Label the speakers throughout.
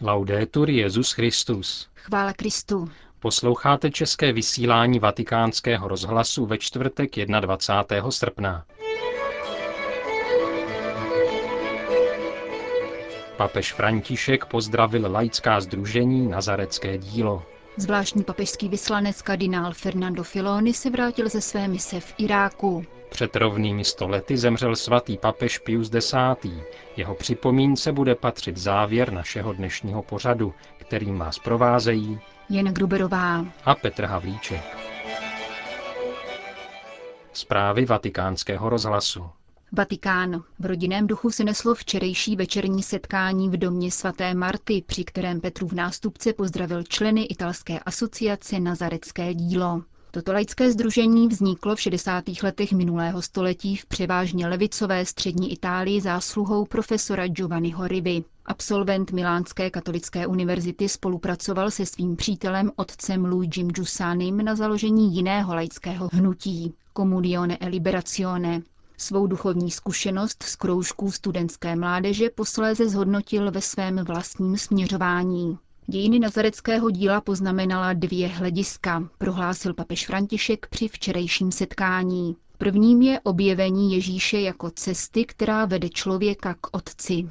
Speaker 1: Laudetur Jezus Christus.
Speaker 2: Chvála Kristu.
Speaker 1: Posloucháte české vysílání Vatikánského rozhlasu ve čtvrtek 21. srpna. Papež František pozdravil laická združení Nazarecké dílo.
Speaker 2: Zvláštní papežský vyslanec kardinál Fernando Filoni se vrátil ze své mise v Iráku.
Speaker 1: Před rovnými stolety zemřel svatý papež Pius X. Jeho připomínce bude patřit závěr našeho dnešního pořadu, kterým vás provázejí
Speaker 2: Jen Gruberová
Speaker 1: a Petr Havlíček. Zprávy vatikánského rozhlasu.
Speaker 2: Vatikán. V rodinném duchu se neslo včerejší večerní setkání v domě svaté Marty, při kterém Petrův nástupce pozdravil členy italské asociace Nazarecké dílo. Toto laické združení vzniklo v 60. letech minulého století v převážně levicové střední Itálii zásluhou profesora Giovanniho Rivi. Absolvent Milánské katolické univerzity spolupracoval se svým přítelem otcem Luigim Giussanim na založení jiného laického hnutí Comunione e Liberazione. Svou duchovní zkušenost z kroužků studentské mládeže posléze zhodnotil ve svém vlastním směřování. Dějiny nazareckého díla poznamenala dvě hlediska, prohlásil papež František při včerejším setkání. Prvním je objevení Ježíše jako cesty, která vede člověka k Otci.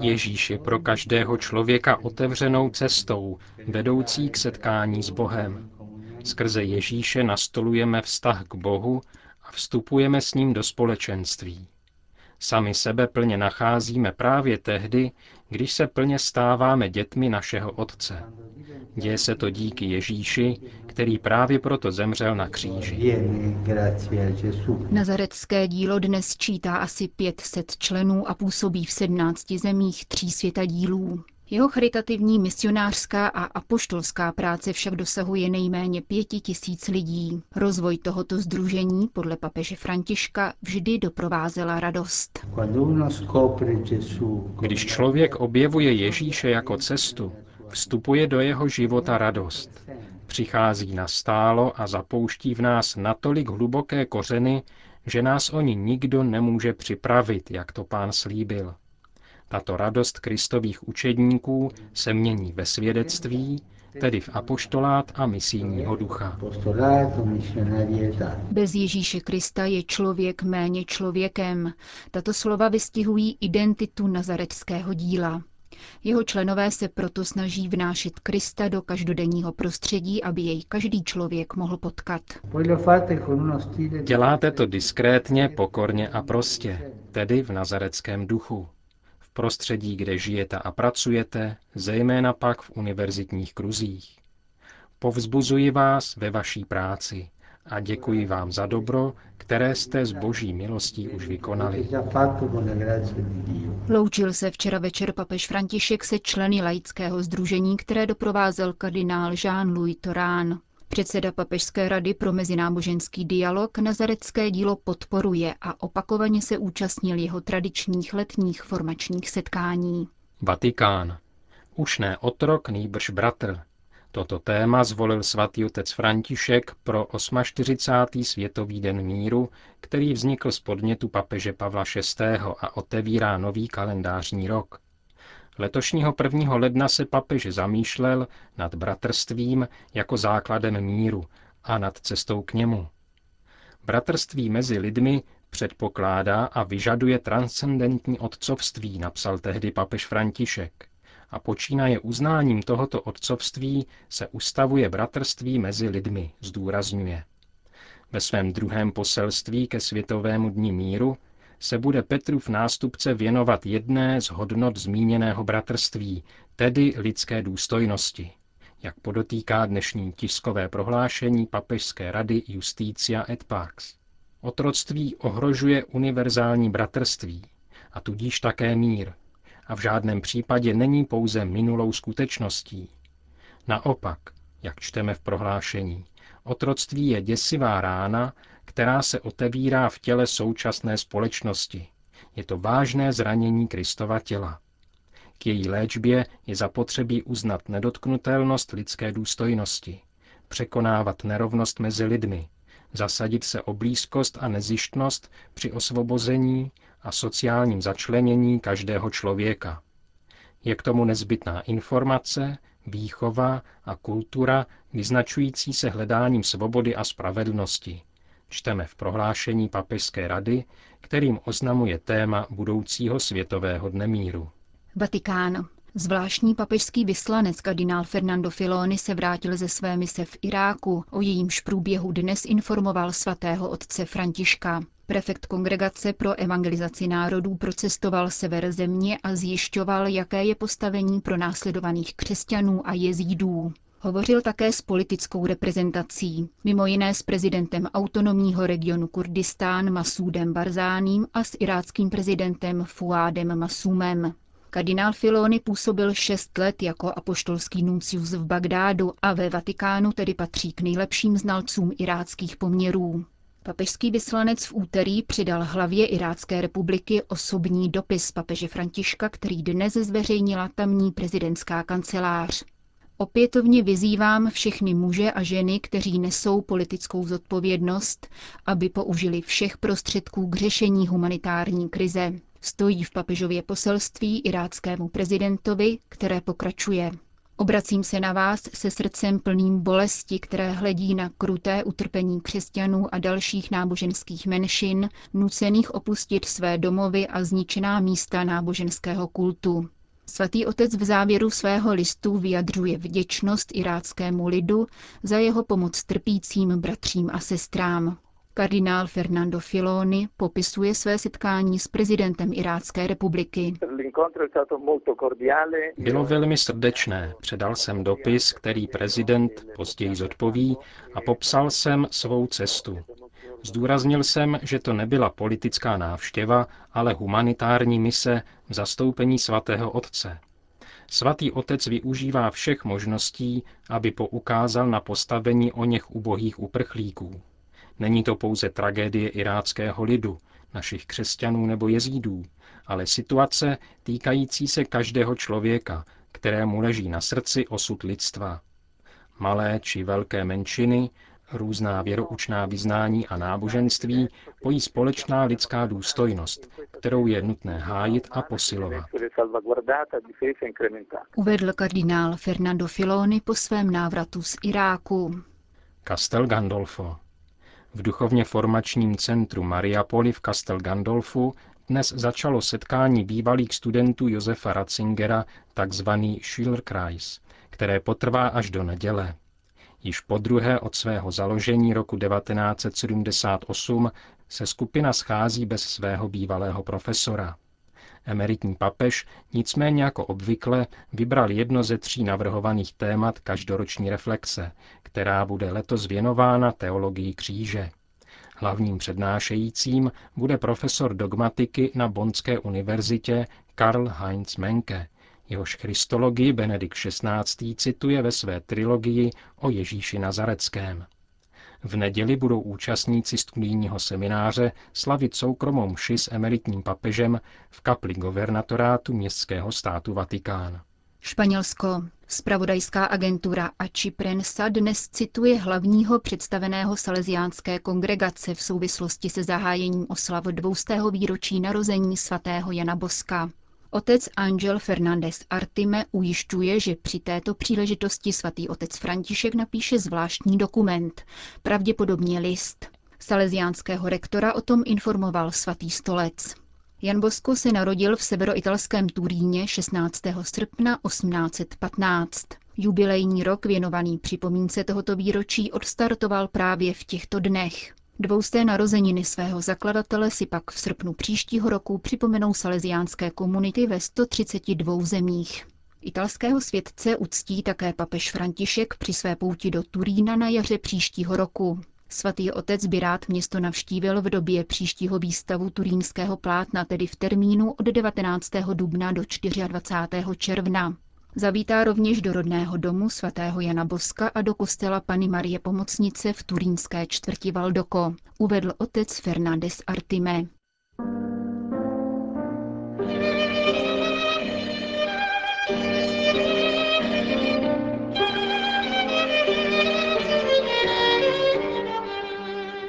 Speaker 1: Ježíš je pro každého člověka otevřenou cestou, vedoucí k setkání s Bohem. Skrze Ježíše nastolujeme vztah k Bohu a vstupujeme s ním do společenství. Sami sebe plně nacházíme právě tehdy, když se plně stáváme dětmi našeho Otce. Děje se to díky Ježíši, který právě proto zemřel na kříži.
Speaker 2: Nazarecké dílo dnes čítá asi 500 členů a působí v 17 zemích tří světa dílů. Jeho charitativní misionářská a apoštolská práce však dosahuje nejméně pěti tisíc lidí. Rozvoj tohoto združení podle papeže Františka vždy doprovázela radost.
Speaker 1: Když člověk objevuje Ježíše jako cestu, vstupuje do jeho života radost. Přichází na stálo a zapouští v nás natolik hluboké kořeny, že nás o ní nikdo nemůže připravit, jak to pán slíbil. Tato radost kristových učedníků se mění ve svědectví, tedy v apoštolát a misijního ducha.
Speaker 2: Bez Ježíše Krista je člověk méně člověkem. Tato slova vystihují identitu nazareckého díla. Jeho členové se proto snaží vnášet Krista do každodenního prostředí, aby jej každý člověk mohl potkat.
Speaker 1: Děláte to diskrétně, pokorně a prostě, tedy v nazareckém duchu prostředí, kde žijete a pracujete, zejména pak v univerzitních kruzích. Povzbuzuji vás ve vaší práci a děkuji vám za dobro, které jste z boží milostí už vykonali.
Speaker 2: Loučil se včera večer papež František se členy laického združení, které doprovázel kardinál Jean-Louis Torán. Předseda Papežské rady pro mezináboženský dialog nazarecké dílo podporuje a opakovaně se účastnil jeho tradičních letních formačních setkání.
Speaker 1: Vatikán. Už ne otrok, nýbrž bratr. Toto téma zvolil svatý otec František pro 48. světový den míru, který vznikl z podnětu papeže Pavla VI. a otevírá nový kalendářní rok. Letošního 1. ledna se papež zamýšlel nad bratrstvím jako základem míru a nad cestou k němu. Bratrství mezi lidmi předpokládá a vyžaduje transcendentní otcovství, napsal tehdy papež František. A počínaje uznáním tohoto otcovství se ustavuje bratrství mezi lidmi, zdůrazňuje. Ve svém druhém poselství ke Světovému dní míru se bude Petrův nástupce věnovat jedné z hodnot zmíněného bratrství, tedy lidské důstojnosti, jak podotýká dnešní tiskové prohlášení Papežské rady Justícia et Pax. Otroctví ohrožuje univerzální bratrství a tudíž také mír a v žádném případě není pouze minulou skutečností. Naopak, jak čteme v prohlášení, otroctví je děsivá rána, která se otevírá v těle současné společnosti. Je to vážné zranění Kristova těla. K její léčbě je zapotřebí uznat nedotknutelnost lidské důstojnosti, překonávat nerovnost mezi lidmi, zasadit se o blízkost a nezištnost při osvobození a sociálním začlenění každého člověka. Je k tomu nezbytná informace, výchova a kultura vyznačující se hledáním svobody a spravedlnosti. Čteme v prohlášení Papežské rady, kterým oznamuje téma budoucího světového dne míru.
Speaker 2: Vatikán. Zvláštní papežský vyslanec kardinál Fernando Filoni se vrátil ze své mise v Iráku. O jejímž průběhu dnes informoval svatého otce Františka. Prefekt kongregace pro evangelizaci národů procestoval sever země a zjišťoval, jaké je postavení pro následovaných křesťanů a jezídů. Hovořil také s politickou reprezentací, mimo jiné s prezidentem autonomního regionu Kurdistán Masúdem Barzáním a s iráckým prezidentem Fuádem Masumem. Kardinál Filoni působil šest let jako apoštolský nuncius v Bagdádu a ve Vatikánu tedy patří k nejlepším znalcům iráckých poměrů. Papežský vyslanec v úterý přidal hlavě Irácké republiky osobní dopis papeže Františka, který dnes zveřejnila tamní prezidentská kancelář. Opětovně vyzývám všechny muže a ženy, kteří nesou politickou zodpovědnost, aby použili všech prostředků k řešení humanitární krize. Stojí v papežově poselství iráckému prezidentovi, které pokračuje. Obracím se na vás se srdcem plným bolesti, které hledí na kruté utrpení křesťanů a dalších náboženských menšin, nucených opustit své domovy a zničená místa náboženského kultu. Svatý otec v závěru svého listu vyjadřuje vděčnost iráckému lidu za jeho pomoc trpícím bratřím a sestrám. Kardinál Fernando Filoni popisuje své setkání s prezidentem Irácké republiky.
Speaker 1: Bylo velmi srdečné. Předal jsem dopis, který prezident později zodpoví a popsal jsem svou cestu. Zdůraznil jsem, že to nebyla politická návštěva, ale humanitární mise v zastoupení svatého otce. Svatý otec využívá všech možností, aby poukázal na postavení o něch ubohých uprchlíků. Není to pouze tragédie iráckého lidu, našich křesťanů nebo jezídů, ale situace týkající se každého člověka, kterému leží na srdci osud lidstva. Malé či velké menšiny, různá věroučná vyznání a náboženství pojí společná lidská důstojnost, kterou je nutné hájit a posilovat.
Speaker 2: Uvedl kardinál Fernando Filoni po svém návratu z Iráku.
Speaker 1: Castel Gandolfo. V duchovně formačním centru Mariapoli v Castel Gandolfu dnes začalo setkání bývalých studentů Josefa Ratzingera, takzvaný Schülerkreis, které potrvá až do neděle. Již po druhé od svého založení roku 1978 se skupina schází bez svého bývalého profesora. Emeritní papež nicméně jako obvykle vybral jedno ze tří navrhovaných témat každoroční reflexe, která bude letos věnována teologii kříže. Hlavním přednášejícím bude profesor dogmatiky na Bonské univerzitě Karl Heinz Menke, jehož christologii Benedikt XVI. cituje ve své trilogii o Ježíši Nazareckém. V neděli budou účastníci studijního semináře slavit soukromou mši s emeritním papežem v kapli governatorátu městského státu Vatikán.
Speaker 2: Španělsko. Spravodajská agentura Ači Prensa dnes cituje hlavního představeného salesiánské kongregace v souvislosti se zahájením oslav dvoustého výročí narození svatého Jana Boska. Otec Angel Fernández Artime ujišťuje, že při této příležitosti svatý otec František napíše zvláštní dokument, pravděpodobně list. Salesiánského rektora o tom informoval svatý stolec. Jan Bosko se narodil v severoitalském Turíně 16. srpna 1815. Jubilejní rok věnovaný připomínce tohoto výročí odstartoval právě v těchto dnech. Dvousté narozeniny svého zakladatele si pak v srpnu příštího roku připomenou salesiánské komunity ve 132 zemích. Italského světce uctí také papež František při své pouti do Turína na jaře příštího roku. Svatý otec by rád město navštívil v době příštího výstavu turínského plátna, tedy v termínu od 19. dubna do 24. června. Zavítá rovněž do rodného domu svatého Jana Boska a do kostela Pany Marie Pomocnice v turínské čtvrti Valdoko, uvedl otec Fernández Artime.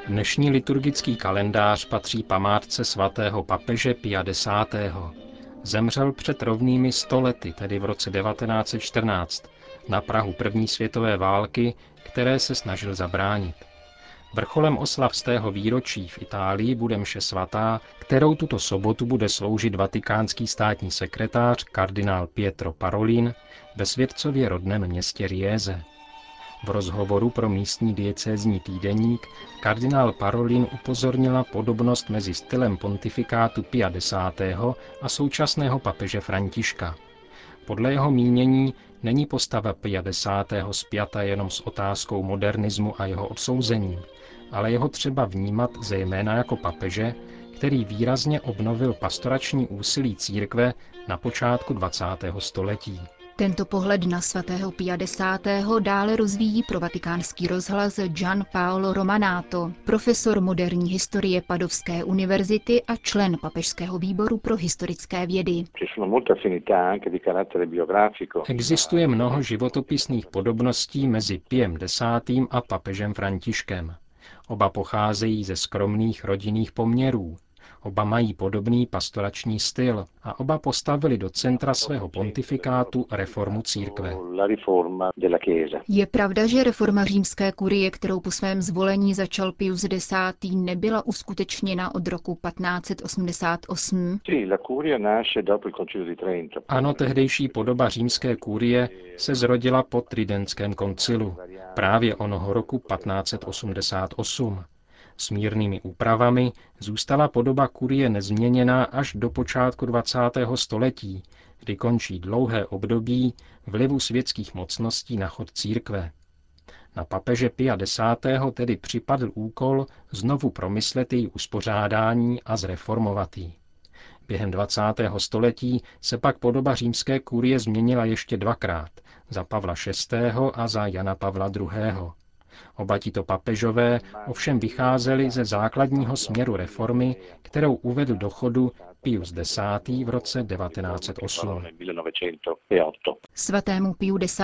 Speaker 1: Dnešní liturgický kalendář patří památce svatého papeže Pia X. zemřel před rovnými stolety, tedy v roce 1914, na Prahu první světové války, které se snažil zabránit. Vrcholem oslav z tého výročí v Itálii bude mše svatá, kterou tuto sobotu bude sloužit vatikánský státní sekretář kardinál Pietro Parolin ve světcově rodném městě Rieze. V rozhovoru pro místní diecézní týdeník kardinál Parolin upozornila podobnost mezi stylem pontifikátu Pia X. a současného papeže Františka. Podle jeho mínění není postava Pia X. spjata jenom s otázkou modernismu a jeho odsouzení, ale jeho třeba vnímat zejména jako papeže, který výrazně obnovil pastorační úsilí církve na počátku 20. století.
Speaker 2: Tento pohled na svatého Pia X. dále rozvíjí pro vatikánský rozhlas Gian Paolo Romanato, profesor moderní historie Padovské univerzity a člen Papežského výboru pro historické vědy.
Speaker 1: Existuje mnoho životopisných podobností mezi Piem X. a papežem Františkem. Oba pocházejí ze skromných rodinných poměrů. Oba mají podobný pastorační styl a oba postavili do centra svého pontifikátu reformu církve.
Speaker 2: Je pravda, že reforma římské kurie, kterou po svém zvolení začal Pius X., nebyla uskutečněna od roku 1588?
Speaker 1: Ano, tehdejší podoba římské kurie se zrodila po Tridentském koncilu, právě onoho roku 1588. S mírnými úpravami zůstala podoba kurie nezměněná až do počátku 20. století, kdy končí dlouhé období vlivu světských mocností na chod církve. Na papeže Pia X. tedy připadl úkol znovu promyslet její uspořádání a zreformovat ji. Během 20. století se pak podoba římské kurie změnila ještě dvakrát, za Pavla VI. a za Jana Pavla II. Oba tito papežové ovšem vycházeli ze základního směru reformy, kterou uvedl do chodu Pius X. v roce 1908.
Speaker 2: Svatému Piu X.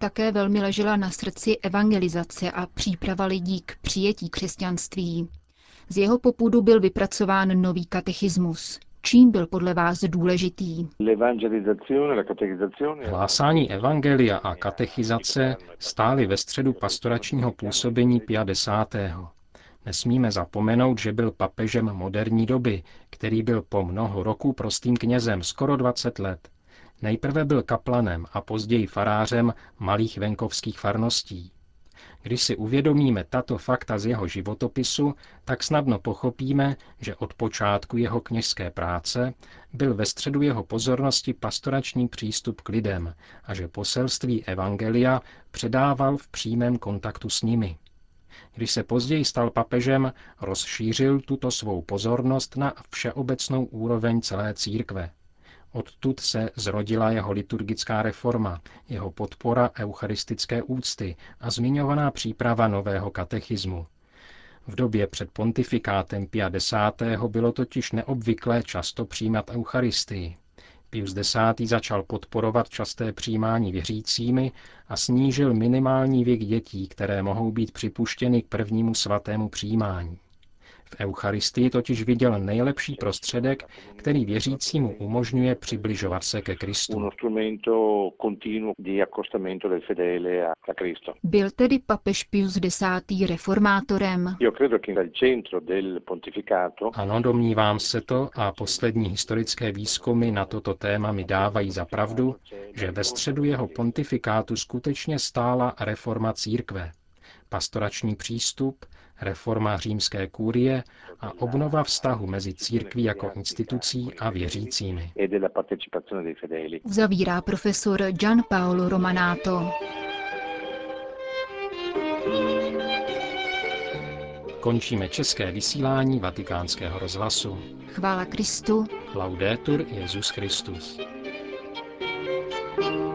Speaker 2: také velmi ležela na srdci evangelizace a příprava lidí k přijetí křesťanství. Z jeho popudu byl vypracován nový katechismus. Čím byl podle vás důležitý?
Speaker 1: Hlásání evangelia a katechizace stály ve středu pastoračního působení Pia X. Nesmíme zapomenout, že byl papežem moderní doby, který byl po mnoho roků prostým knězem skoro 20 let. Nejprve byl kaplanem a později farářem malých venkovských farností. Když si uvědomíme tato fakta z jeho životopisu, tak snadno pochopíme, že od počátku jeho kněžské práce byl ve středu jeho pozornosti pastorační přístup k lidem a že poselství Evangelia předával v přímém kontaktu s nimi. Když se později stal papežem, rozšířil tuto svou pozornost na všeobecnou úroveň celé církve. Odtud se zrodila jeho liturgická reforma, jeho podpora eucharistické úcty a zmiňovaná příprava nového katechismu. V době před pontifikátem Pia X. bylo totiž neobvyklé často přijímat eucharistii. Pius X. začal podporovat časté přijímání věřícími a snížil minimální věk dětí, které mohou být připuštěny k prvnímu svatému přijímání. V Eucharistii totiž viděl nejlepší prostředek, který věřícímu umožňuje přibližovat se ke Kristu.
Speaker 2: Byl tedy papež Pius X. reformátorem?
Speaker 1: Ano, domnívám se to a poslední historické výzkumy na toto téma mi dávají za pravdu, že ve středu jeho pontifikátu skutečně stála reforma církve. Pastorační přístup, reforma římské kůrie a obnova vztahu mezi církví jako institucí a věřícími.
Speaker 2: Zavírá profesor Gian Paolo Romanato.
Speaker 1: Končíme české vysílání vatikánského rozhlasu.
Speaker 2: Chvála Kristu.
Speaker 1: Laudetur Jezus Christus.
Speaker 2: thank you